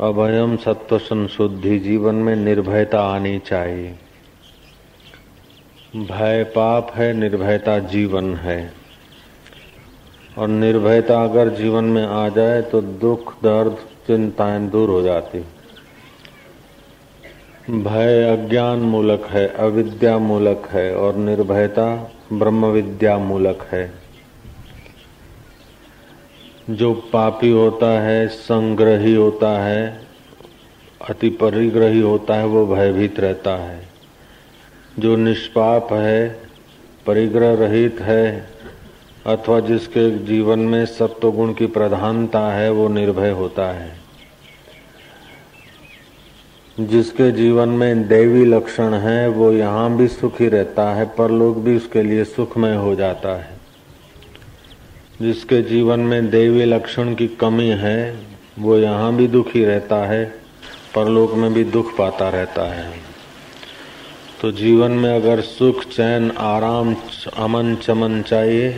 अभयम सत्व संशुद्धि जीवन में निर्भयता आनी चाहिए। भय पाप है, निर्भयता जीवन है। और निर्भयता अगर जीवन में आ जाए तो दुख, दर्द, चिंताएँ दूर हो जाती। भय अज्ञान मूलक है अविद्या मूलक है और निर्भयता ब्रह्म विद्या मूलक है। जो पापी होता है, संग्रही होता है, अति परिग्रही होता है, वो भयभीत रहता है। जो निष्पाप है, परिग्रह रहित है, अथवा जिसके जीवन में सत्व गुण की प्रधानता है, वो निर्भय होता है। जिसके जीवन में देवी लक्षण है, वो यहाँ भी सुखी रहता है पर लोग भी उसके लिए सुखमय हो जाता है। जिसके जीवन में देवी लक्षण की कमी है, वो यहाँ भी दुखी रहता है, परलोक में भी दुख पाता रहता है। तो जीवन में अगर सुख, चैन, आराम, अमन, चमन चाहिए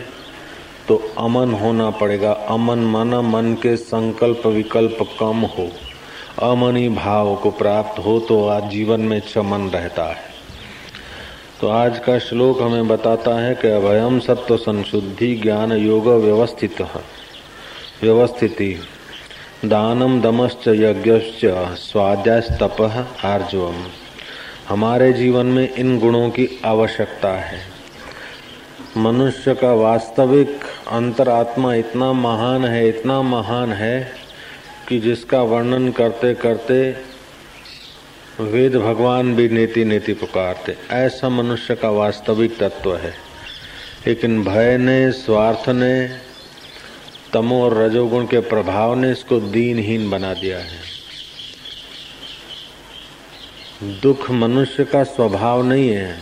तो अमन होना पड़ेगा। अमन माना, मन के संकल्प विकल्प कम हो। अमनी भाव को प्राप्त हो तो आज जीवन में चमन रहता है। तो आज का श्लोक हमें बताता है कि अभयम सत्व संशुद्धि ज्ञान योग व्यवस्थित व्यवस्थिति। दानम दमश्च यज्ञश्च स्वाद्यास्तप आर्जवम। हमारे जीवन में इन गुणों की आवश्यकता है। मनुष्य का वास्तविक अंतरात्मा इतना महान है, इतना महान है कि जिसका वर्णन करते करते वेद भगवान भी नेति नेति पुकारते। ऐसा मनुष्य का वास्तविक तत्व है। लेकिन भय ने, स्वार्थ ने, तमो और रजोगुण के प्रभाव ने इसको दीनहीन बना दिया है। दुख मनुष्य का स्वभाव नहीं है।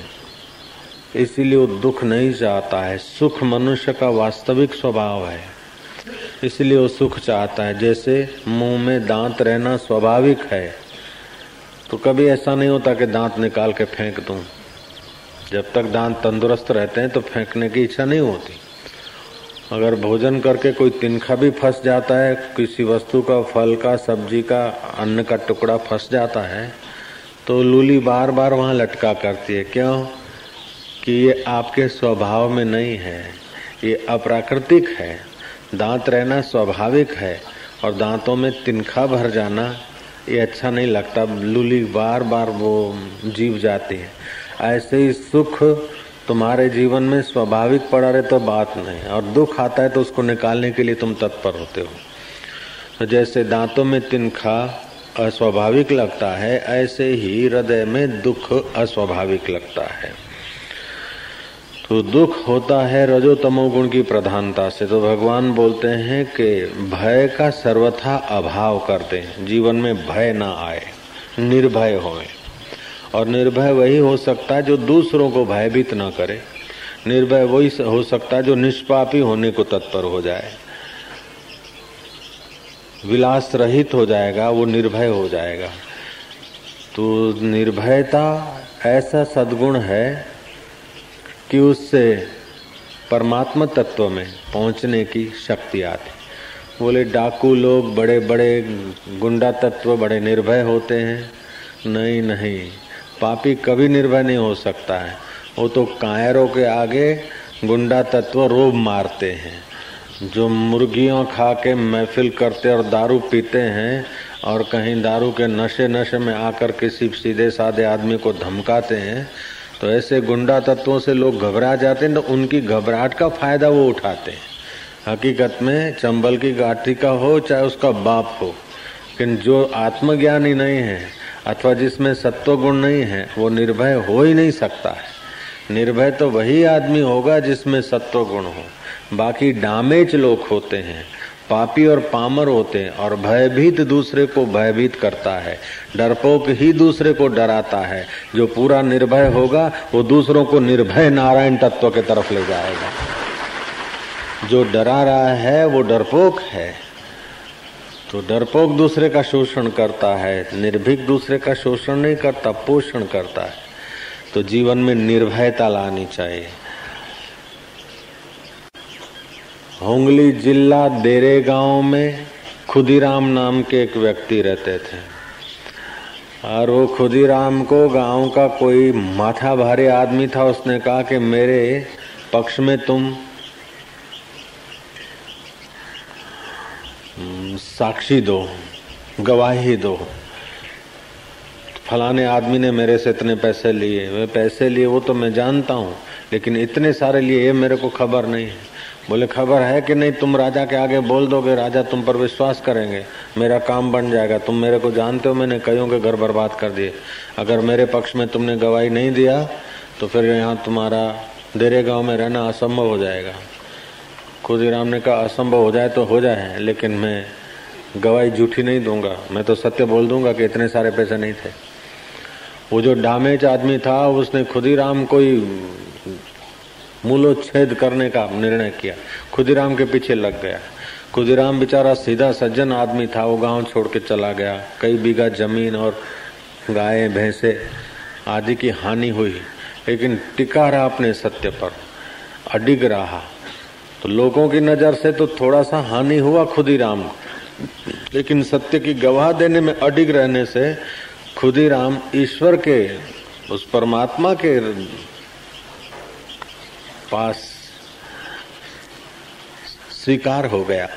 इसीलिए वो दुख नहीं चाहता है। सुख मनुष्य का वास्तविक स्वभाव है। इसलिए वो सुख चाहता है। जैसे मुँह में दांत रहना स्वाभाविक है। तो कभी ऐसा नहीं होता कि दांत निकाल के फेंक दूँ। जब तक दांत तंदुरुस्त रहते हैं तो फेंकने की इच्छा नहीं होती। अगर भोजन करके कोई तिनखा भी फंस जाता है, किसी वस्तु का, फल का, सब्ज़ी का, अन्न का टुकड़ा फंस जाता है तो लूली बार बार वहाँ लटका करती है। क्यों? कि ये आपके स्वभाव में नहीं है। ये अप्राकृतिक है। दांत रहना स्वाभाविक है और दांतों में तिनखा भर जाना ये अच्छा नहीं लगता। लूली बार बार वो जीव जाती है। ऐसे ही सुख तुम्हारे जीवन में स्वाभाविक पड़ा रहे तो बात नहीं। और दुख आता है तो उसको निकालने के लिए तुम तत्पर होते हो। तो जैसे दांतों में तिनखा अस्वाभाविक लगता है, ऐसे ही हृदय में दुख अस्वाभाविक लगता है। तो दुख होता है रजो तमोगुण की प्रधानता से। तो भगवान बोलते हैं कि भय का सर्वथा अभाव करते हैं। जीवन में भय ना आए, निर्भय होए। और निर्भय वही हो सकता है जो दूसरों को भयभीत ना करे। निर्भय वही हो सकता है जो निष्पापी होने को तत्पर हो जाए। विलास रहित हो जाएगा, वो निर्भय हो जाएगा। तो निर्भयता ऐसा सद्गुण है कि उससे परमात्मा तत्व में पहुँचने की शक्ति आती। बोले, डाकू लोग बड़े बड़े गुंडा तत्व बड़े निर्भय होते हैं। नहीं नहीं, पापी कभी निर्भय नहीं हो सकता है। वो तो कायरों के आगे गुंडा तत्व रोब मारते हैं। जो मुर्गियों खा के महफिल करते और दारू पीते हैं और कहीं दारू के नशे नशे में आकर किसी सीधे साधे आदमी को धमकाते हैं तो ऐसे गुंडा तत्वों से लोग घबरा जाते हैं तो उनकी घबराहट का फ़ायदा वो उठाते हैं। हकीकत में चंबल की गाठी का हो, चाहे उसका बाप हो, लेकिन जो आत्मज्ञानी नहीं है, अथवा जिसमें सत्व गुण नहीं है, वो निर्भय हो ही नहीं सकता है। निर्भय तो वही आदमी होगा जिसमें सत्व गुण हो। बाकी डामेज लोग होते हैं पापी और पामर होते हैं और भयभीत दूसरे को भयभीत करता है। डरपोक ही दूसरे को डराता है। जो पूरा निर्भय होगा, वो दूसरों को निर्भय नारायण तत्व के तरफ़ ले जाएगा। जो डरा रहा है, वो डरपोक है। तो डरपोक दूसरे का शोषण करता है, निर्भीक दूसरे का शोषण नहीं करता, पोषण करता है। तो जीवन में निर्भयता लानी चाहिए। होंगली जिला देरे गाँव में खुदीराम नाम के एक व्यक्ति रहते थे। और वो खुदीराम को गाँव का कोई माथा भारी आदमी था, उसने कहा कि मेरे पक्ष में तुम साक्षी दो, गवाही दो। फलाने आदमी ने मेरे से इतने पैसे लिए, वे पैसे लिए वो तो मैं जानता हूँ, लेकिन इतने सारे लिए ये मेरे को खबर नहीं है। बोले, खबर है कि नहीं? तुम राजा के आगे बोल दोगे, राजा तुम पर विश्वास करेंगे। मेरा काम बन जाएगा। तुम मेरे को जानते हो, मैंने कईयों के घर बर्बाद कर दिए। अगर मेरे पक्ष में तुमने गवाही नहीं दिया तो फिर यहाँ तुम्हारा देरे गाँव में रहना असंभव हो जाएगा। खुदीराम ने कहा, असंभव हो जाए तो हो जाए, लेकिन मैं गवाही झूठी नहीं दूँगा। मैं तो सत्य बोल दूँगा कि इतने सारे पैसे नहीं थे। वो जो डामेज आदमी था, उसने खुदीराम को ही मूलोच्छेद करने का निर्णय किया। खुदीराम के पीछे लग गया। खुदीराम बेचारा सीधा सज्जन आदमी था, वो गाँव छोड़ के चला गया। कई बीघा ज़मीन और गाय, भैंसे आदि की हानि हुई, लेकिन टिका रहा अपने सत्य पर, अडिग रहा। तो लोगों की नज़र से तो थोड़ा सा हानि हुआ खुदीराम लेकिन सत्य की गवाह देने में अडिग रहने से खुदीराम ईश्वर के, उस परमात्मा के पास स्वीकार हो गया।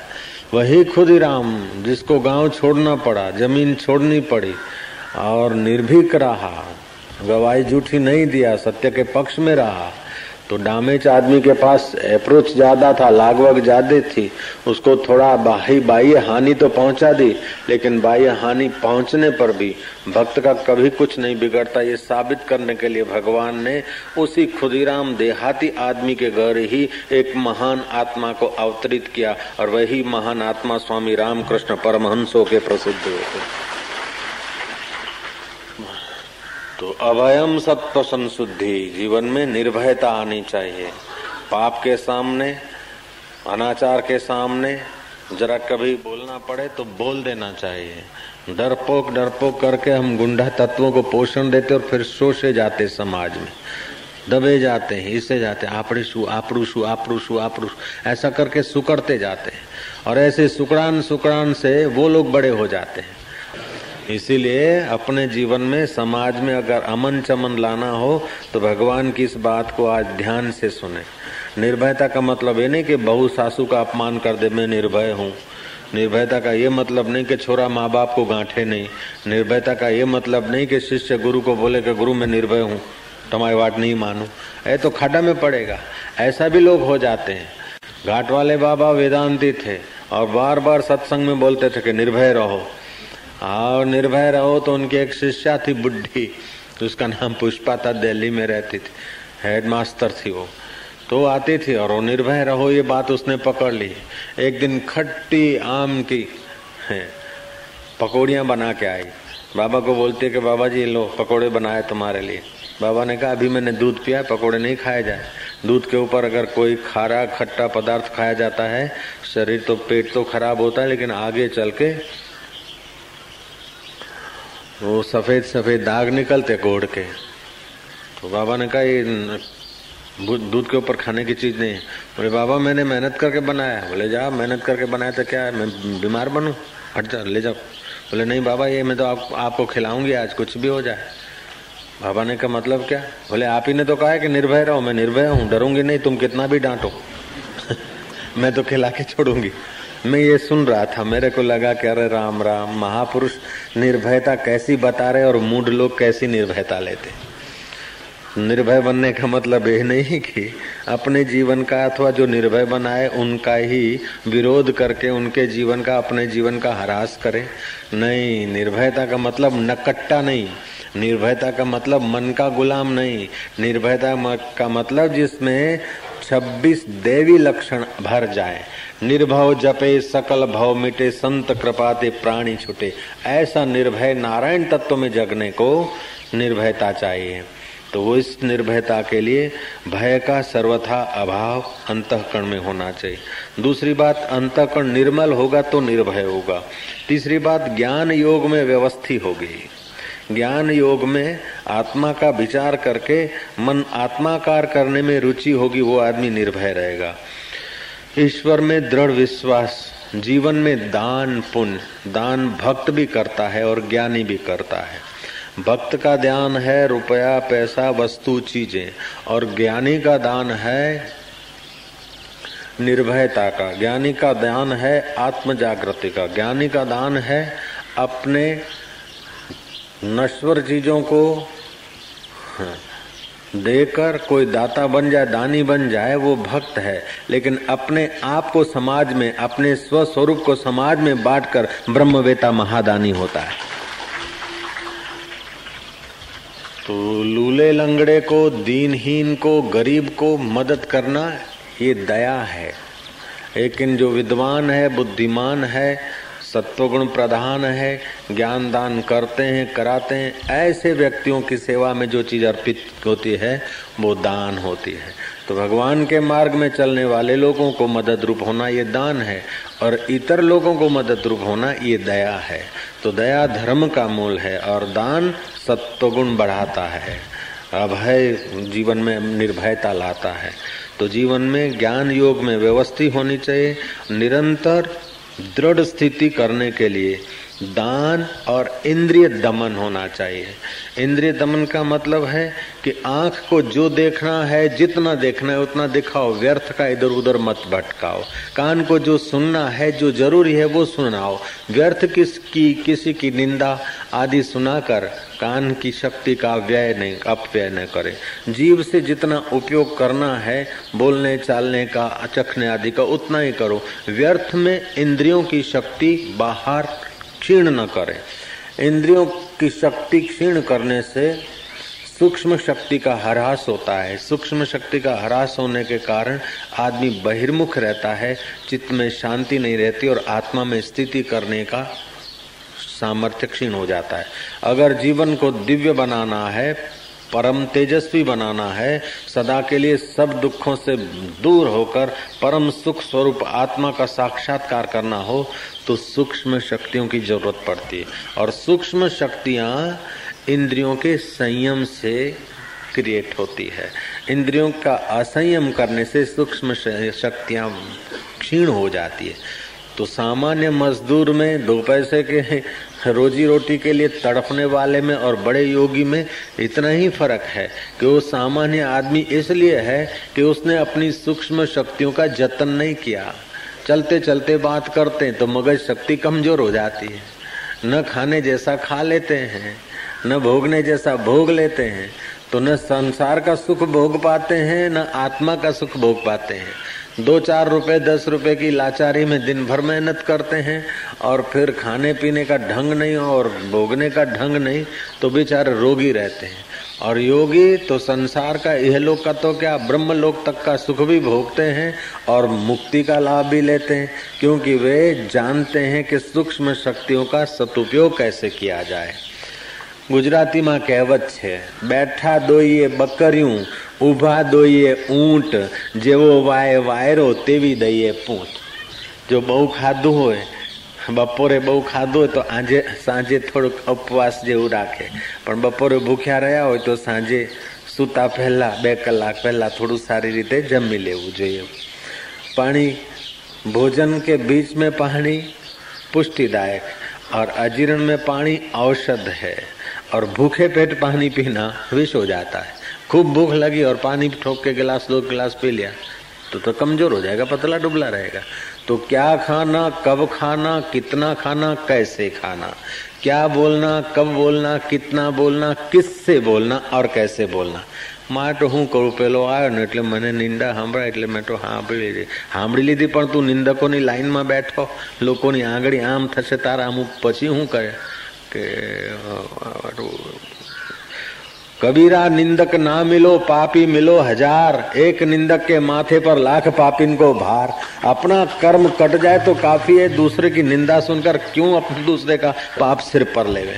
वही खुद ही राम जिसको गाँव छोड़ना पड़ा, ज़मीन छोड़नी पड़ी, और निर्भीक रहा। गवाही झूठी नहीं दिया, सत्य के पक्ष में रहा। तो डामेच आदमी के पास अप्रोच ज़्यादा था लागवग ज़्यादा थी, उसको थोड़ा बाही बाह्य हानि तो पहुँचा दी, लेकिन बाह्य हानि पहुँचने पर भी भक्त का कभी कुछ नहीं बिगड़ता। ये साबित करने के लिए भगवान ने उसी खुदीराम देहाती आदमी के घर ही एक महान आत्मा को अवतरित किया और वही महान आत्मा स्वामी रामकृष्ण परमहंसों के प्रसिद्ध होते। तो अभयम सत्व संशुद्धि जीवन में निर्भयता आनी चाहिए। पाप के सामने, अनाचार के सामने, जरा कभी बोलना पड़े तो बोल देना चाहिए। डरपोक डरपोक करके हम गुंडा तत्वों को पोषण देते और फिर शोषे जाते समाज में। दबे जाते हैं, इसे जाते हैं आपड़ीशु आपड़ूशु आपड़ूशु आपड़ूशु ऐसा करके सुकड़ते जाते हैं। और ऐसे सुकड़ान सुकड़ान से वो लोग बड़े हो जाते हैं। इसीलिए अपने जीवन में, समाज में अगर अमन चमन लाना हो तो भगवान की इस बात को आज ध्यान से सुने। निर्भयता का मतलब ये नहीं कि बहु सासू का अपमान कर दे, मैं निर्भय हूँ। निर्भयता का ये मतलब नहीं कि छोरा माँ बाप को गांठे नहीं। निर्भयता का ये मतलब नहीं कि शिष्य गुरु को बोले कि, गुरु, मैं निर्भय हूँ, तुम्हारी बात नहीं मानू। ऐ तो खाडा में पड़ेगा। ऐसा भी लोग हो जाते हैं। घाट वाले बाबा वेदांती थे और बार बार सत्संग में बोलते थे कि निर्भय रहो। और निर्भय रहो तो उनकी एक शिष्या थी बुढ़ी तो उसका नाम पुष्पा था, दिल्ली में रहती थी। हेड मास्टर थी वो। तो आती थी और वो निर्भय रहो, ये बात उसने पकड़ ली। एक दिन खट्टी आम की पकौड़ियाँ बना के आई। बाबा को बोलती कि बाबा जी, लो, पकौड़े बनाए तुम्हारे लिए। बाबा ने कहा, अभी मैंने दूध पिया, पकौड़े नहीं खाए जाए। दूध के ऊपर अगर कोई खारा, खट्टा पदार्थ खाया जाता है, शरीर तो पेट तो खराब होता है, लेकिन आगे चल के वो सफ़ेद सफ़ेद दाग निकलते घोड़ के। तो बाबा ने कहा ये दूध के ऊपर खाने की चीज़ नहीं है। बोले बाबा मैंने मेहनत करके बनाया बोले जा मेहनत करके बनाया तो क्या है? मैं बीमार बनू? हट जा ले जाओ। बोले नहीं बाबा ये मैं तो आप, आपको खिलाऊँगी आज कुछ भी हो जाए। बाबा ने कहा मतलब क्या? बोले आप ही ने तो कहा है कि निर्भय रहो मैं निर्भय हूँ डरूँगी नहीं तुम कितना भी डांटो। मैं तो खिला के छोड़ूँगी। मैं ये सुन रहा था, मेरे को लगा कि अरे राम राम, महापुरुष निर्भयता कैसी बता रहे और मूड लोग कैसी निर्भयता लेते। निर्भय बनने का मतलब यह नहीं कि अपने जीवन का अथवा जो निर्भय बनाए, उनका ही विरोध करके उनके जीवन का, अपने जीवन का हरास करे। नहीं, निर्भयता का मतलब नकट्टा नहीं। निर्भयता का मतलब मन का गुलाम नहीं। निर्भयता का मतलब जिसमें 26 देवी लक्षण भर जाए। निर्भव जपे, सकल भव मिटे, संत कृपाते प्राणी छुटे। ऐसा निर्भय नारायण तत्व में जगने को निर्भयता चाहिए। तो वो इस निर्भयता के लिए भय का सर्वथा अभाव अंतकरण में होना चाहिए। दूसरी बात, अंतकरण निर्मल होगा तो निर्भय होगा। तीसरी बात, ज्ञान योग में व्यवस्थित होगी। ज्ञान योग में आत्मा का विचार करके मन आत्माकार करने में रुचि होगी, वो आदमी निर्भय रहेगा। ईश्वर में दृढ़ विश्वास जीवन में दान पुण्य दान भक्त भी करता है और ज्ञानी भी करता है। भक्त का ध्यान है रुपया पैसा वस्तु चीज़ें और ज्ञानी का दान है निर्भयता का। ज्ञानी का दान है आत्म जागृति का। ज्ञानी का दान है अपने नश्वर चीज़ों को हाँ, देकर कोई दाता बन जाए, दानी बन जाए, वो भक्त है। लेकिन अपने आप को समाज में, अपने स्वस्वरूप को समाज में बांटकर ब्रह्मवेता महादानी होता है। तो लूले लंगड़े को, दीनहीन को, गरीब को मदद करना, ये दया है। लेकिन जो विद्वान है, बुद्धिमान है सत्वगुण प्रधान है, ज्ञान दान करते हैं, कराते हैं। ऐसे व्यक्तियों की सेवा में जो चीज़ अर्पित होती है, वो दान होती है। तो भगवान के मार्ग में चलने वाले लोगों को मदद रूप होना ये दान है, और इतर लोगों को मदद रूप होना ये दया है। तो दया धर्म का मूल है, और दान सत्वगुण बढ़ाता है। अभय जीवन में निर्भयता लाता है। तो जीवन में ज्ञान योग में व्यवस्थित होनी चाहिए, निरंतर दृढ़ स्थिति करने के लिए दान और इंद्रिय दमन होना चाहिए। इंद्रिय दमन का मतलब है कि आँख को जो देखना है, जितना देखना है, उतना दिखाओ, व्यर्थ का इधर उधर मत भटकाओ। कान को जो सुनना है, जो ज़रूरी है, वो सुनाओ। व्यर्थ किसकी किसी की निंदा आदि सुनाकर कान की शक्ति का व्यय नहीं, अपव्यय न करे। जीव से जितना उपयोग करना है, बोलने, चालने का चखने आदि का, उतना ही करो। व्यर्थ में इंद्रियों की शक्ति बाहर क्षीण न करे। इंद्रियों की शक्ति क्षीण करने से सूक्ष्म शक्ति का ह्रास होता है। सूक्ष्म शक्ति का ह्रास होने के कारण आदमी बहिर्मुख रहता है, चित्त में शांति नहीं रहती और आत्मा में स्थिति करने का सामर्थ्य क्षीण हो जाता है। अगर जीवन को दिव्य बनाना है परम तेजस्वी बनाना है। सदा के लिए सब दुखों से दूर होकर परम सुख स्वरूप आत्मा का साक्षात्कार करना हो तो सूक्ष्म शक्तियों की ज़रूरत पड़ती है। और सूक्ष्म शक्तियाँ इंद्रियों के संयम से क्रिएट होती है। इंद्रियों का असंयम करने से सूक्ष्म शक्तियाँ क्षीण हो जाती है। तो सामान्य मजदूर में दो पैसे के रोजी रोटी के लिए तड़पने वाले में और बड़े योगी में इतना ही फ़र्क है कि वो सामान्य आदमी इसलिए है कि उसने अपनी सूक्ष्म शक्तियों का जतन नहीं किया। चलते चलते बात करते हैं तो मगज शक्ति कमज़ोर हो जाती है। न खाने जैसा खा लेते हैं, न भोगने जैसा भोग लेते हैं तो न संसार का सुख भोग पाते हैं, न आत्मा का सुख भोग पाते हैं। दो चार रुपए दस रुपए की लाचारी में दिन भर मेहनत करते हैं और फिर खाने पीने का ढंग नहीं और भोगने का ढंग नहीं तो बेचारे रोगी रहते हैं और योगी तो संसार का यह लोक का तो क्या ब्रह्म लोक तक का सुख भी भोगते हैं और मुक्ति का लाभ भी लेते हैं क्योंकि वे जानते हैं कि सूक्ष्म शक्तियों का सदुपयोग कैसे किया जाए ગુજરાતીમાં કહેવત છે બેઠા દોઈએ બકર્યું ઊભા દોઈએ ઊંટ જેવો વાય વાયરો તેવી દઈએ પૂંટ જો બહુ ખાધું હોય બપોરે બહુ ખાધું હોય તો આજે સાંજે થોડુંક ઉપવાસ જેવું રાખે પણ બપોરે ભૂખ્યા રહ્યા હોય તો સાંજે સૂતા પહેલા બે કલાક પહેલા થોડું સારી રીતે જમી લેવું જોઈએ પાણી भोजन के बीच में पानी पुष्टिदायक और अजीर्ण में पानी औषध है और भूखे पेट पानी पीना विष हो जाता है खूब भूख लगी और पानी ठोक के गिलास दो गिलास पी लिया तो तो कमजोर हो जाएगा पतला डुबला रहेगा तो क्या खाना कब खाना कितना खाना कैसे खाना क्या बोलना कब बोलना कितना बोलना किससे बोलना और कैसे बोलना માટે હું કરું પેલો આવ્યો ને એટલે મને નિંદા સાંભળાય એટલે મેં તો સાંભળી લીધી સાંભળી લીધી પણ તું નિંદકોની લાઈનમાં બેઠો લોકોની આંગળી આમ થશે તારા અમુક પછી શું કરે કે कबीरा निंदक ना मिलो, पापी मिलो हज़ार। एक निंदक के माथे पर लाख पापिन को भार। अपना कर्म कट जाए तो काफ़ी है, दूसरे की निंदा सुनकर क्यों अपने दूसरे का पाप सिर पर लेवे?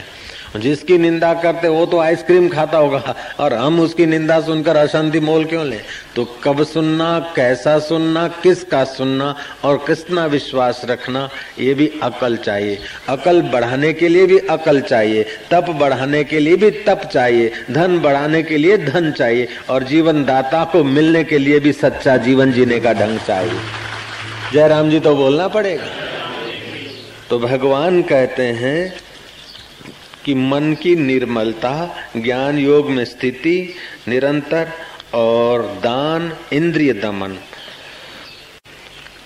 जिसकी निंदा करते वो तो आइसक्रीम खाता होगा। और हम उसकी निंदा सुनकर अशांति मोल क्यों ले? तो कब सुनना, कैसा सुनना, किसका सुनना और कितना विश्वास रखना, ये भी अकल चाहिए। अकल बढ़ाने के लिए भी अकल चाहिए। तप बढ़ाने के लिए भी तप चाहिए। धन बढ़ाने के लिए धन चाहिए। और जीवन दाता को मिलने के लिए भी सच्चा जीवन जीने का ढंग चाहिए। जयराम जी तो बोलना पड़ेगा। तो भगवान कहते हैं कि मन की निर्मलता, ज्ञान योग में स्थिति, निरंतर और दान, इंद्रिय दमन।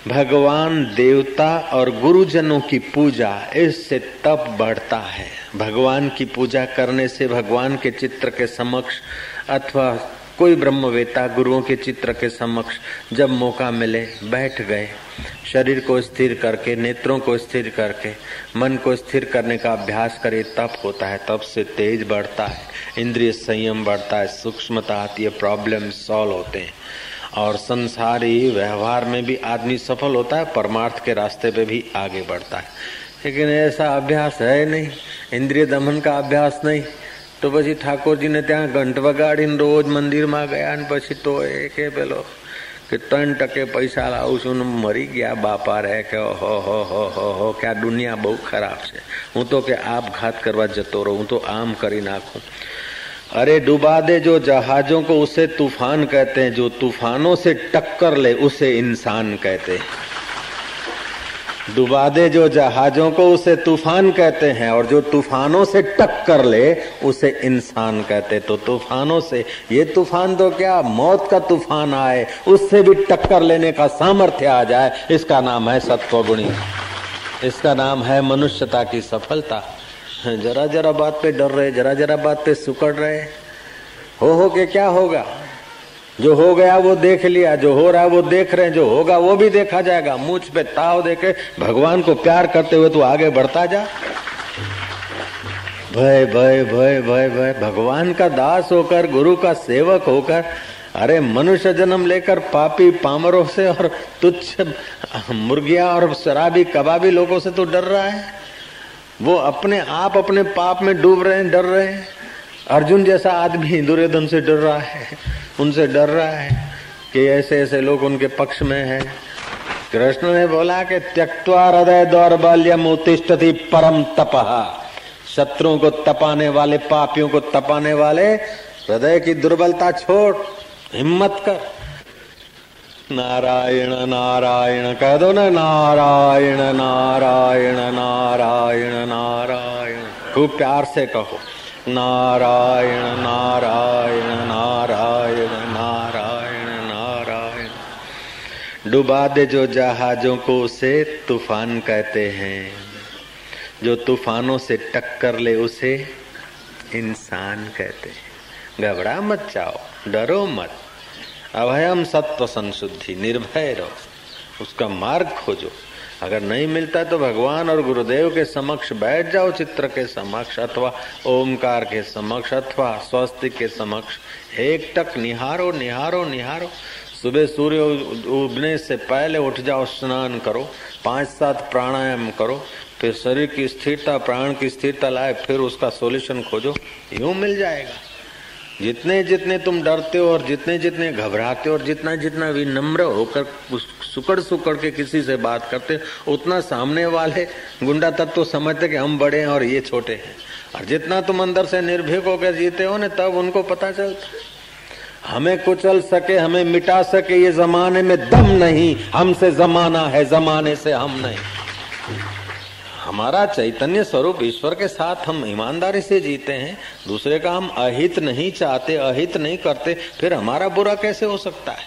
भगवान देवता और गुरुजनों की पूजा इससे तप बढ़ता है। भगवान की पूजा करने से भगवान के चित्र के समक्ष अथवा कोई ब्रह्मवेता गुरुओं के चित्र के समक्ष जब मौका मिले, बैठ गए। शरीर को स्थिर करके, नेत्रों को स्थिर करके, मन को स्थिर करने का अभ्यास करे, तप होता है, तप से तेज बढ़ता है, इंद्रिय संयम बढ़ता है, सूक्ष्मता आती है प्रॉब्लम सॉल्व होते हैं। और संसारी व्यवहार में भी आदमी सफल होता है, परमार्थ के रास्ते पे भी आगे बढ़ता है। लेकिन ऐसा अभ्यास है नहीं, इंद्रिय दमन का अभ्यास नहीं તો પછી ઠાકોરજીને ત્યાં ઘંટ વગાડીને રોજ મંદિરમાં ગયા અને પછી તો એ કે પેલો કે ત્રણ ટકે પૈસા લાવું છું ને મરી ગયા બાપા રહે કે હો હો હો હો હો કે આ દુનિયા બહુ ખરાબ છે હું તો કે આપઘાત કરવા જતો રહું હું તો આમ કરી નાખું अरे डुबा दे जो जहाजों को उसे तूफान कहते हैं जो तूफानों से टक्कर ले उसे इंसान कहते हैं डुबा दे जो जहाजों को उसे तूफ़ान कहते हैं और जो तूफानों से टक्कर ले, उसे इंसान कहते तो तूफानों से, ये तूफ़ान तो क्या, मौत का तूफ़ान आए, उससे भी टक्कर लेने का सामर्थ्य आ जाए, इसका नाम है सत्वगुणी। इसका नाम है मनुष्यता की सफलता। जरा जरा बात पे डर रहे, जरा जरा बात पे सुकड़ रहे। हो हो के क्या होगा? जो हो गया वो देख लिया, जो हो रहा है वो देख रहे हैं, जो होगा वो भी देखा जाएगा। मुझ पे ताव देके भगवान को प्यार करते हुए तू आगे बढ़ता जा। भय भय भय भय भय। भगवान का दास होकर, गुरु का सेवक होकर, अरे मनुष्य जन्म लेकर पापी पामरों से और तुच्छ मुर्गिया और शराबी कबाबी लोगों से तो डर रहा है। वो अपने आप अपने पाप में डूब रहे हैं, डर रहे हैं। अर्जुन जैसा आदमी दुर्योधन से डर रहा है। उनसे डर रहा है कि ऐसे ऐसे लोग उनके पक्ष में हैं। कृष्ण ने बोला कि त्यक्वा हृदय दौर्बल्य उत्तिष्ठति परम तपहा शत्रुओं को तपाने वाले, पापियों को तपाने वाले, हृदय की दुर्बलता छोड़, हिम्मत कर। नारायण नारायण, कह दो ना, नारायण नारायण नारायण नारायण। खूब प्यार से कहो। नारायण नारायण नारायण नारायण नारायण। डुबा दे जो जहाजों को उसे तूफ़ान कहते हैं। जो तूफानों से टक्कर ले उसे इंसान कहते हैं। घबरा मत जाओ, डरो मत। अभयम सत्व संशुद्धि, निर्भय रहो। उसका मार्ग खोजो। अगर नहीं मिलता तो भगवान और गुरुदेव के समक्ष बैठ जाओ, चित्र के समक्ष अथवा ओमकार के समक्ष अथवा स्वस्तिक के समक्ष। एक टक निहारो निहारो निहारो। सुबह सूर्य उगने से पहले उठ जाओ, स्नान करो, पाँच सात प्राणायाम करो, फिर शरीर की स्थिरता, प्राण की स्थिरता लाए, फिर उसका सोल्यूशन खोजो। यूँ मिल जाएगा। जितने जितने तुम डरते हो और जितने जितने घबराते हो और जितना जितना विनम्र होकर सुकड़ सुकड़ के किसी से बात करते उतना सामने वाले गुंडा तत्व तो समझते कि हम बड़े हैं और ये छोटे हैं। और जितना तुम अंदर से निर्भीक होकर जीते हो ना, तब उनको पता चलता हमें कुचल सके, हमें मिटा सके, ये जमाने में दम नहीं, हमसे जमाना है, जमाने से हम नहीं। हमारा चैतन्य स्वरूप ईश्वर के साथ हम ईमानदारी से जीते हैं, दूसरे का हम अहित नहीं चाहते, अहित नहीं करते, फिर हमारा बुरा कैसे हो सकता है?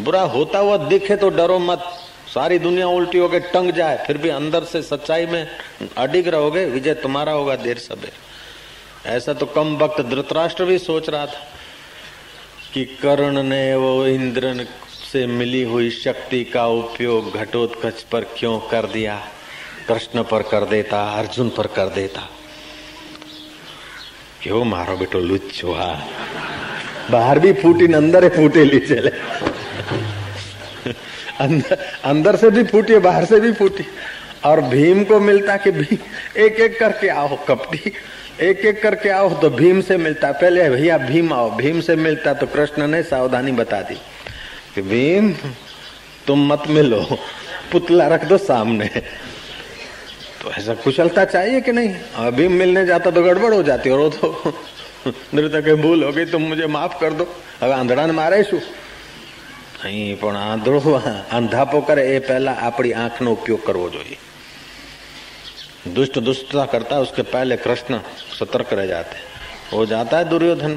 बुरा होता हुआ दिखे तो डरो मत। सारी दुनिया उल्टी हो गई टंग जाए, फिर भी अंदर से सच्चाई में अडिग रहोगे, विजय तुम्हारा होगा देर सबेर ऐसा तो कम वक्त धृतराष्ट्र भी सोच रहा था कि कर्ण ने वो इंद्र से मिली हुई शक्ति का उपयोग घटोत्कच पर क्यों कर दिया? कृष्ण पर कर देता अर्जुन पर कर देता क्यों मारो बेटो લુચ્છો હા બહાર भी फूटी अंदर फूटेली चले अंदर अंदर से भी फूटी बाहर से भी फूटी और भीम को मिलता कि भीम एक एक करके आओ कपटी एक एक करके आओ तो भीम से मिलता पहले भैया भीम आओ भीम से मिलता तो कृष्ण ने सावधानी बता दी कि भीम तुम मत मिलो पुतला रख दो सामने तो ऐसा कुशलता चाहिए कि नहीं? अभी मिलने जाता तो गड़बड़ हो जाती और वो तो નૃતકે ભૂલ હો ગઈ તો મુજે માફ કર દો હવે આંધળાને મારે શું નહીં પણ આંધળો करे કરે पहला अपनी आँख આંખનો उपयोग करवो जो दुष्ट दुष्टता करता है उसके पहले कृष्ण सतर्क रह जाते। वो जाता है दुर्योधन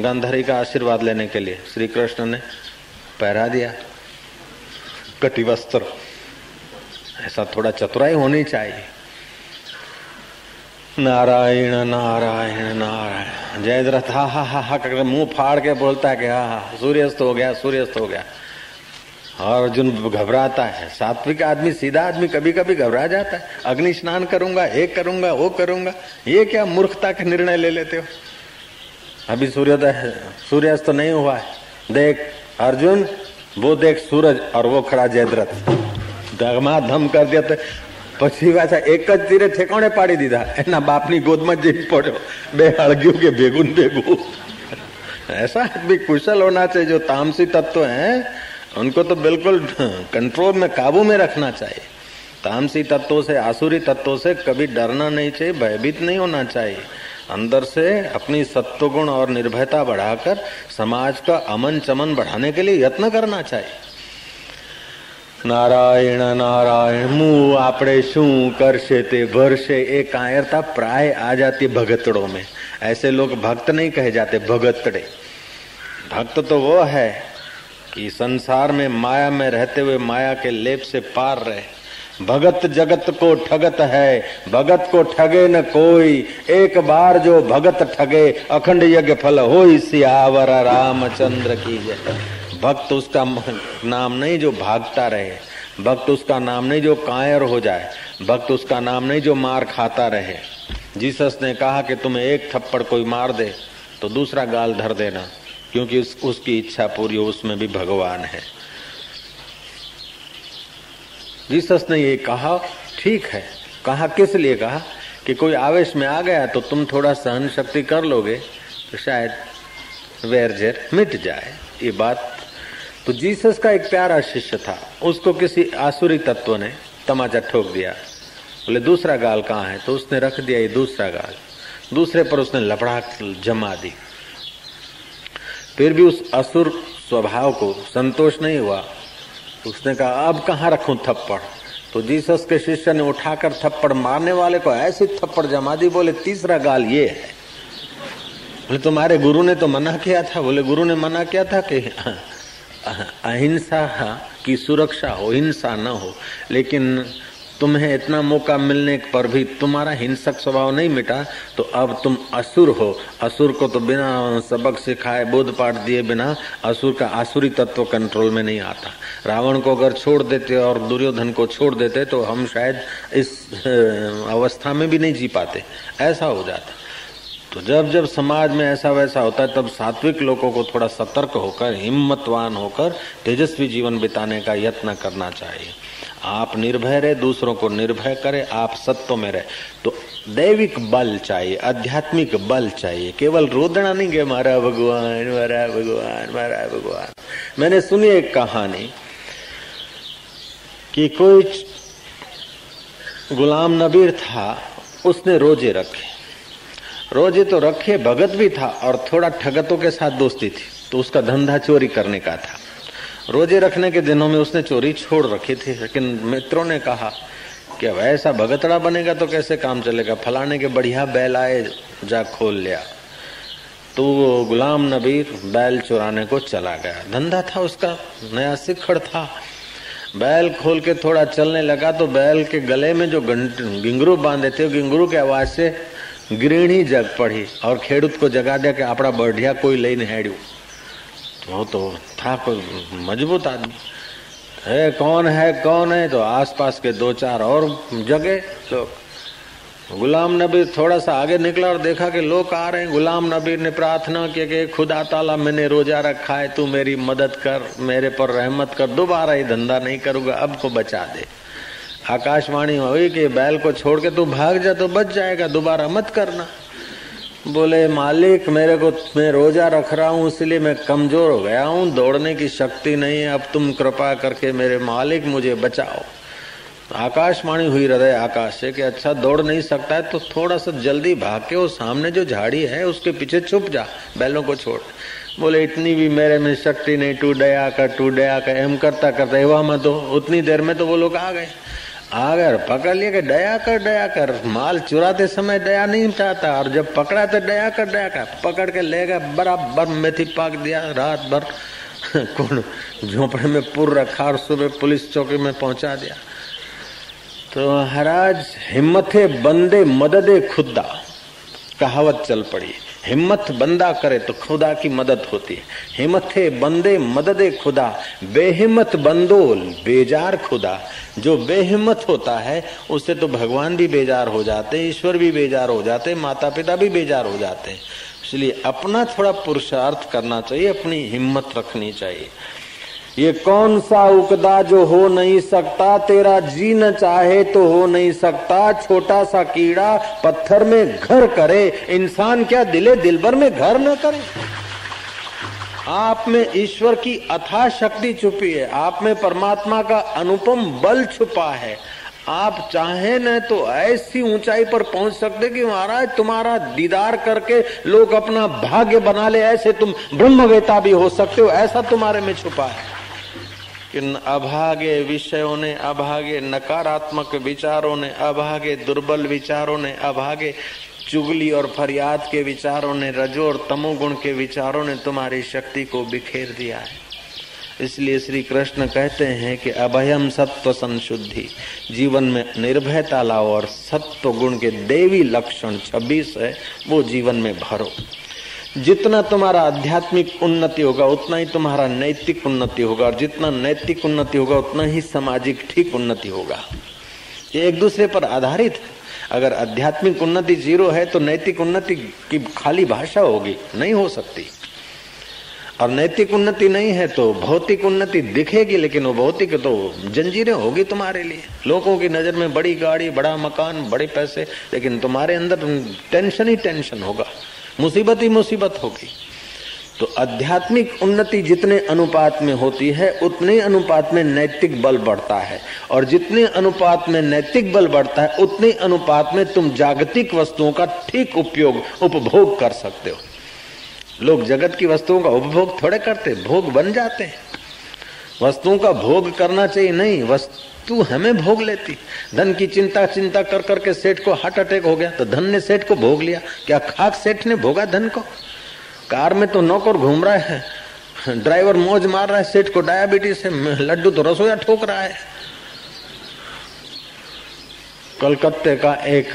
गांधारी का आशीर्वाद लेने के लिए। श्री कृष्ण ने पहरा दिया। कटिवस्त्र। ऐसा थोड़ा चतुराई होनी चाहिए। नारायण नारायण नारायण। जयद्रथ, हा हा हा हा कर मुँह फाड़ के बोलता है कि, हा हा सूर्यास्त हो गया, सूर्यास्त हो गया। और अर्जुन घबराता है। सात्विक आदमी, सीधा आदमी कभी कभी घबरा जाता है। अग्नि स्नान करूँगा एक करूँगा, वो करूँगा। ये क्या मूर्खता के निर्णय ले लेते हो? अभी सूर्योदय, सूर्यास्त तो नहीं हुआ है। देख, अर्जुन, वो देख सूरज और वो खड़ा जयद्रथ। धमा धम कर दिया પછી પાછા એક જ તીરે ઠેકાણે પાડી દીધા એના બાપની ગોદમાં જઈ પડ્યો બે હળગ્યું કે ભેગું ભેગું ऐसा आदमी कुशल होना चाहिए जो तामसी तत्व हैं उनको तो बिल्कुल कंट्रोल में काबू में रखना चाहिए तामसी तत्वों से आसुरी तत्वों से कभी डरना नहीं चाहिए भयभीत नहीं होना चाहिए अंदर से अपनी सत्वगुण और निर्भयता बढ़ाकर समाज का अमन चमन बढ़ाने के लिए यत्न करना चाहिए नारायण नारायण मुँह आपड़े शू करशे ते भरशे एक कायरता प्राय आ जाती भगतड़ों में ऐसे लोग भक्त नहीं कहे जाते भगतड़े भक्त तो वो है कि संसार में माया में रहते हुए माया के लेप से पार रहे भगत जगत को ठगत है भगत को ठगे न कोई एक बार जो भगत ठगे अखंड यज्ञ फल हो सियावर रामचंद्र की जय भक्त उसका नाम नहीं जो भागता रहे। भक्त उसका नाम नहीं जो कायर हो जाए। भक्त उसका नाम नहीं जो मार खाता रहे। जीसस ने कहा कि तुम्हें एक थप्पड़ कोई मार दे तो दूसरा गाल धर देना क्योंकि उस, उसकी इच्छा पूरी हो उसमें भी भगवान है। जीसस ने ये कहा ठीक है। कहा किस लिए? कहा कि कोई आवेश में आ गया तो तुम थोड़ा सहन शक्ति कर लोगे तो शायद वेरजेर मिट जाए। ये बात तो जीसस का एक प्यारा शिष्य था। उसको किसी आसुरी तत्व ने तमाचा ठोक दिया। बोले, दूसरा गाल कहाँ है? तो उसने रख दिया ये दूसरा गाल। दूसरे पर उसने लपड़ाक जमा दी। फिर भी उस असुर स्वभाव को संतोष नहीं हुआ। उसने कहा, अब कहाँ रखूँ थप्पड़? तो जीसस के शिष्य ने उठाकर थप्पड़ मारने वाले को ऐसी थप्पड़ जमा दी, बोले, तीसरा गाल ये है। बोले, तुम्हारे गुरु ने तो मना किया था। बोले, गुरु ने मना किया था कि अहिंसा की सुरक्षा हो, हिंसा न हो, लेकिन तुम्हें इतना मौका मिलने पर भी तुम्हारा हिंसक स्वभाव नहीं मिटा तो अब तुम असुर हो। असुर को तो बिना सबक सिखाए, बोध पाठ दिए बिना असुर का आसुरी तत्व कंट्रोल में नहीं आता। रावण को अगर छोड़ देते और दुर्योधन को छोड़ देते तो हम शायद इस अवस्था में भी नहीं जी पाते। ऐसा हो जाता। तो जब जब समाज में ऐसा वैसा होता है, तब सात्विक लोगों को थोड़ा सतर्क होकर, हिम्मतवान होकर तेजस्वी जीवन बिताने का यत्न करना चाहिए। आप निर्भय रहे, दूसरों को निर्भय करे, आप सत्व में रहे। तो दैविक बल चाहिए, आध्यात्मिक बल चाहिए। केवल रोदना नहीं के, मारा भगवान मारा भगवान मारा भगवान। मैंने सुनी एक कहानी कि कोई गुलाम नबीर था, उसने रोज़े रखे। रोज़े तो रखे भगत भी था और थोड़ा ठगतों के साथ दोस्ती थी तो उसका धंधा चोरी करने का था। रोज़े रखने के दिनों में उसने चोरी छोड़ रखी थी, लेकिन मित्रों ने कहा कि अब ऐसा भगतड़ा बनेगा तो कैसे काम चलेगा? फलाने के बढ़िया बैल आए, जा खोल लिया। तो वो गुलाम नबीर बैल चुराने को चला गया। धंधा था उसका, नया सिखड़ था। बैल खोल के थोड़ा चलने लगा तो बैल के गले में जो गिंगरू बांधे थे, गिंगरू के आवाज़ से गृहिणी जग पड़ी और खेडूत को जगा दिया कि अपना बढ़िया कोई लेने हेड़ू वो तो था कोई मज़बूत आदमी। है कौन है कौन, है तो आसपास के दो चार और जगह लोग। गुलाम नबी थोड़ा सा आगे निकला और देखा कि लोग आ रहे हैं। गुलाम नबी ने प्रार्थना की कि खुदा ताला मैंने रोजा रखा है, तू मेरी मदद कर, मेरे पर रहमत कर, दोबारा ये धंधा नहीं करूँगा, अब को बचा दे। आकाशवाणी हुई कि बैल को छोड़ के तू भाग जा तो बच जाएगा, दोबारा मत करना। बोले, मालिक, मेरे को, मैं रोजा रख रहा हूँ, इसलिए मैं कमज़ोर हो गया हूँ, दौड़ने की शक्ति नहीं है, अब तुम कृपा करके मेरे मालिक मुझे बचाओ। आकाशवाणी हुई हृदय आकाश से कि अच्छा दौड़ नहीं सकता है तो थोड़ा सा जल्दी भाग के वो सामने जो झाड़ी है, उसके पीछे छुप जा, बैलों को छोड़। बोले, इतनी भी मेरे में शक्ति नहीं टू डया कर टू डया कर, एम करता करता हुआ मत हो। उतनी देर में तो वो लोग आ गए। अगर पकड़ लिए दया कर दया कर। माल चुराते समय दया नहीं चाहता, और जब पकड़ा तो दया कर दया कर। पकड़ के ले गए, बराबर मेथी पाक दिया रात भर। कौन झोपड़े में पुर रखा और सुबह पुलिस चौकी में पहुँचा दिया। तो महाराज, हिम्मते बंदे मददे खुदा कहावत चल पड़ी। हिम्मत बंदा करे तो खुदा की मदद होती है। हिम्मत बंदे मददे खुदा, बेहिम्मत बंदोल बेजार खुदा। जो बेहिम्मत होता है, उससे तो भगवान भी बेजार हो जाते हैं, ईश्वर भी बेजार हो जाते हैं माता पिता भी बेजार हो जाते हैं। इसलिए अपना थोड़ा पुरुषार्थ करना चाहिए, अपनी हिम्मत रखनी चाहिए। ये कौन सा उकदा जो हो नहीं सकता? तेरा जी न चाहे तो हो नहीं सकता। छोटा सा कीड़ा पत्थर में घर करे। इंसान क्या दिले दिलबर में घर न करे? आप में ईश्वर की अथा शक्ति छुपी है। आप में परमात्मा का अनुपम बल छुपा है। आप चाहे न तो ऐसी ऊंचाई पर पहुँच सकते कि महाराज, तुम्हारा दीदार करके लोग अपना भाग्य बना ले। ऐसे तुम ब्रह्मवेता भी हो सकते हो। ऐसा तुम्हारे में छुपा है। कि अभागे विषयों ने, अभागे नकारात्मक विचारों ने, अभागे दुर्बल विचारों ने, अभागे चुगली और फरियाद के विचारों ने, रजो और तमोगुण के विचारों ने तुम्हारी शक्ति को बिखेर दिया है। इसलिए श्री कृष्ण कहते हैं कि अभयम सत्व संशुद्धि, जीवन में निर्भयता लाओ और सत्व गुण के देवी लक्षण छब्बीस है, वो जीवन में भरो। जितना तुम्हारा आध्यात्मिक उन्नति होगा, उतना ही तुम्हारा नैतिक उन्नति होगा, और जितना नैतिक उन्नति होगा, उतना ही सामाजिक ठीक उन्नति होगा। ये एक दूसरे पर आधारित है। अगर आध्यात्मिक उन्नति ज़ीरो है तो नैतिक उन्नति की खाली भाषा होगी, नहीं हो सकती। और नैतिक उन्नति नहीं है तो भौतिक उन्नति दिखेगी, लेकिन वो भौतिक तो जंजीरें होगी तुम्हारे लिए। लोगों की नज़र में बड़ी गाड़ी, बड़ा मकान, बड़े पैसे, लेकिन तुम्हारे अंदर टेंशन ही टेंशन होगा। मुसीबत ही मुसीबत होगी। तो आध्यात्मिक उन्नति जितने अनुपात में होती है, उतने अनुपात में नैतिक बल बढ़ता है। और जितने अनुपात में नैतिक बल बढ़ता है, उतने अनुपात में तुम जागतिक वस्तुओं का ठीक उपयोग, उपभोग कर सकते हो। लोग जगत की वस्तुओं का उपभोग थोड़े करते, भोग बन जाते हैं। वस्तुओं का भोग करना चाहिए नहीं, वस्तु हमें भोग लेती। धन की चिंता चिंता कर करके सेठ को हार्ट अटैक हो गया तो धन ने सेठ को भोग लिया। क्या खाक सेठ ने भोगा धन को? कार में तो नौकर घूम रहा है। ड्राइवर मौज मार रहा है, सेठ को डायबिटीज़ है, लड्डू तो रसोया ठोक रहा है। कलकत्ते का एक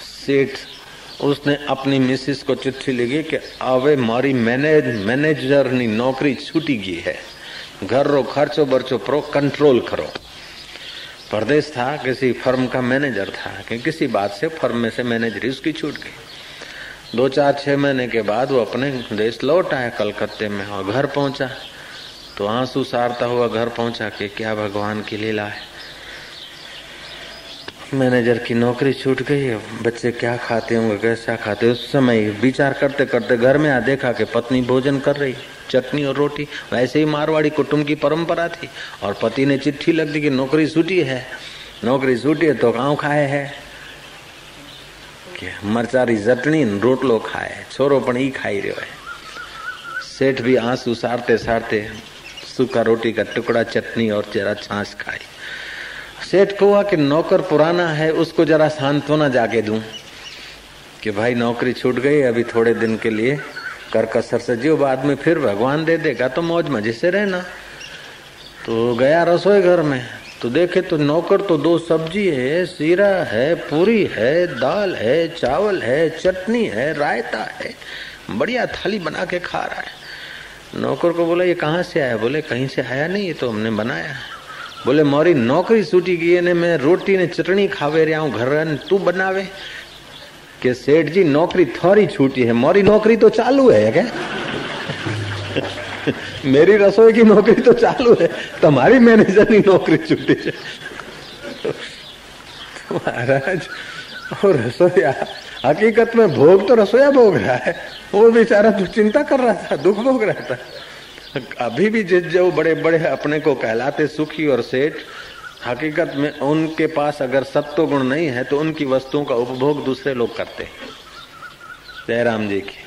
सेठ, उसने अपनी मिसिस को चिट्ठी लिखी कि अवे मारी मैनेज, मैनेजर नी नौकरी छूटी गई है। घर रो खर्चो बर्चो प्रो कंट्रोल करो। परदेश था, किसी फर्म का मैनेजर था, कि किसी बात से फर्म में से मैनेजरी उसकी छूट गई। दो चार छह महीने के बाद वो अपने देश लौट आया कलकत्ते में और घर पहुँचा। तो आँसू सारता हुआ घर पहुँचा कि क्या भगवान की लीला है। मैनेजर की नौकरी छूट गई है बच्चे क्या खाते होंगे, कैसा खाते उस समय विचार करते करते घर में आ देखा कि पत्नी भोजन कर रही। चटनी और रोटी। वैसे ही मारवाड़ी कुटुंब की परंपरा थी और पति ने चिट्ठी लग दी कि नौकरी छूटी है। नौकरी छूटी है तो गाँव खाए है। मरचारी चटनी रोटलो खाए, छोरो पण ई खाई रहो है। सेठ भी आँसू सारते सारते सूखा रोटी का टुकड़ा, चटनी और जरा छाछ खाई। सेठ को हुआ कि नौकर पुराना है, उसको जरा सांत्वना जाके दूँ। कि भाई नौकरी छूट गई, अभी थोड़े दिन के लिए कर कसर से जियो बाद में फिर भगवान दे देगा तो मौज मज़े से रहना। तो गया रसोई घर में तो देखे तो नौकर तो दो सब्ज़ी है, सीरा है, पूरी है, दाल है, चावल है, चटनी है, रायता है, बढ़िया थाली बना के खा रहा है। नौकर को बोला, ये कहाँ से आया? बोले, कहीं से आया नहीं, ये तो हमने बनाया बोले, मोरी नौकरी सूटी गई ने मैं रोटी ने चटनी खावे रहा हूँ, घर तू बनावे। कि सेठ जी नौकरी थोड़ी छूटी है मोरी नौकरी तो चालू है क्या मेरी रसोई की नौकरी तो चालू है तुम्हारी मैनेजर की नौकरी छूटी है महाराज और रसोईया हकीकत में भोग तो रसोईया भोग रहा है वो बेचारा तो चिंता कर रहा था दुख भोग रहा था अभी भी जिस जो बड़े बड़े अपने को कहलाते सुखी और सेठ हकीकत में उनके पास अगर सत्व गुण नहीं है तो उनकी वस्तुओं का उपभोग दूसरे लोग करते हैं। जयराम जी की।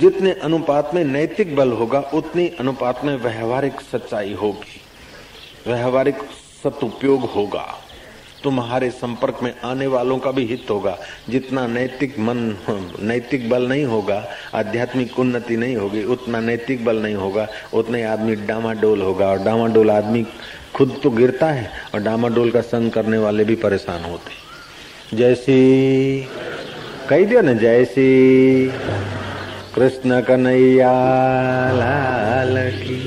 जितने अनुपात में नैतिक बल होगा, उतनी अनुपात में व्यवहारिक सच्चाई होगी। व्यवहारिक सतुपयोग होगा। तुम्हारे संपर्क में आने वालों का भी हित होगा। जितना नैतिक मन, नैतिक बल नहीं होगा, आध्यात्मिक उन्नति नहीं होगी, उतना नैतिक बल नहीं होगा, उतने आदमी डामाडोल होगा। और डामाडोल आदमी खुद तो गिरता है और डामाडोल का संग करने वाले भी परेशान होते जैसी कही दियो ने जैसी कृष्ण कन्हैया लाल की।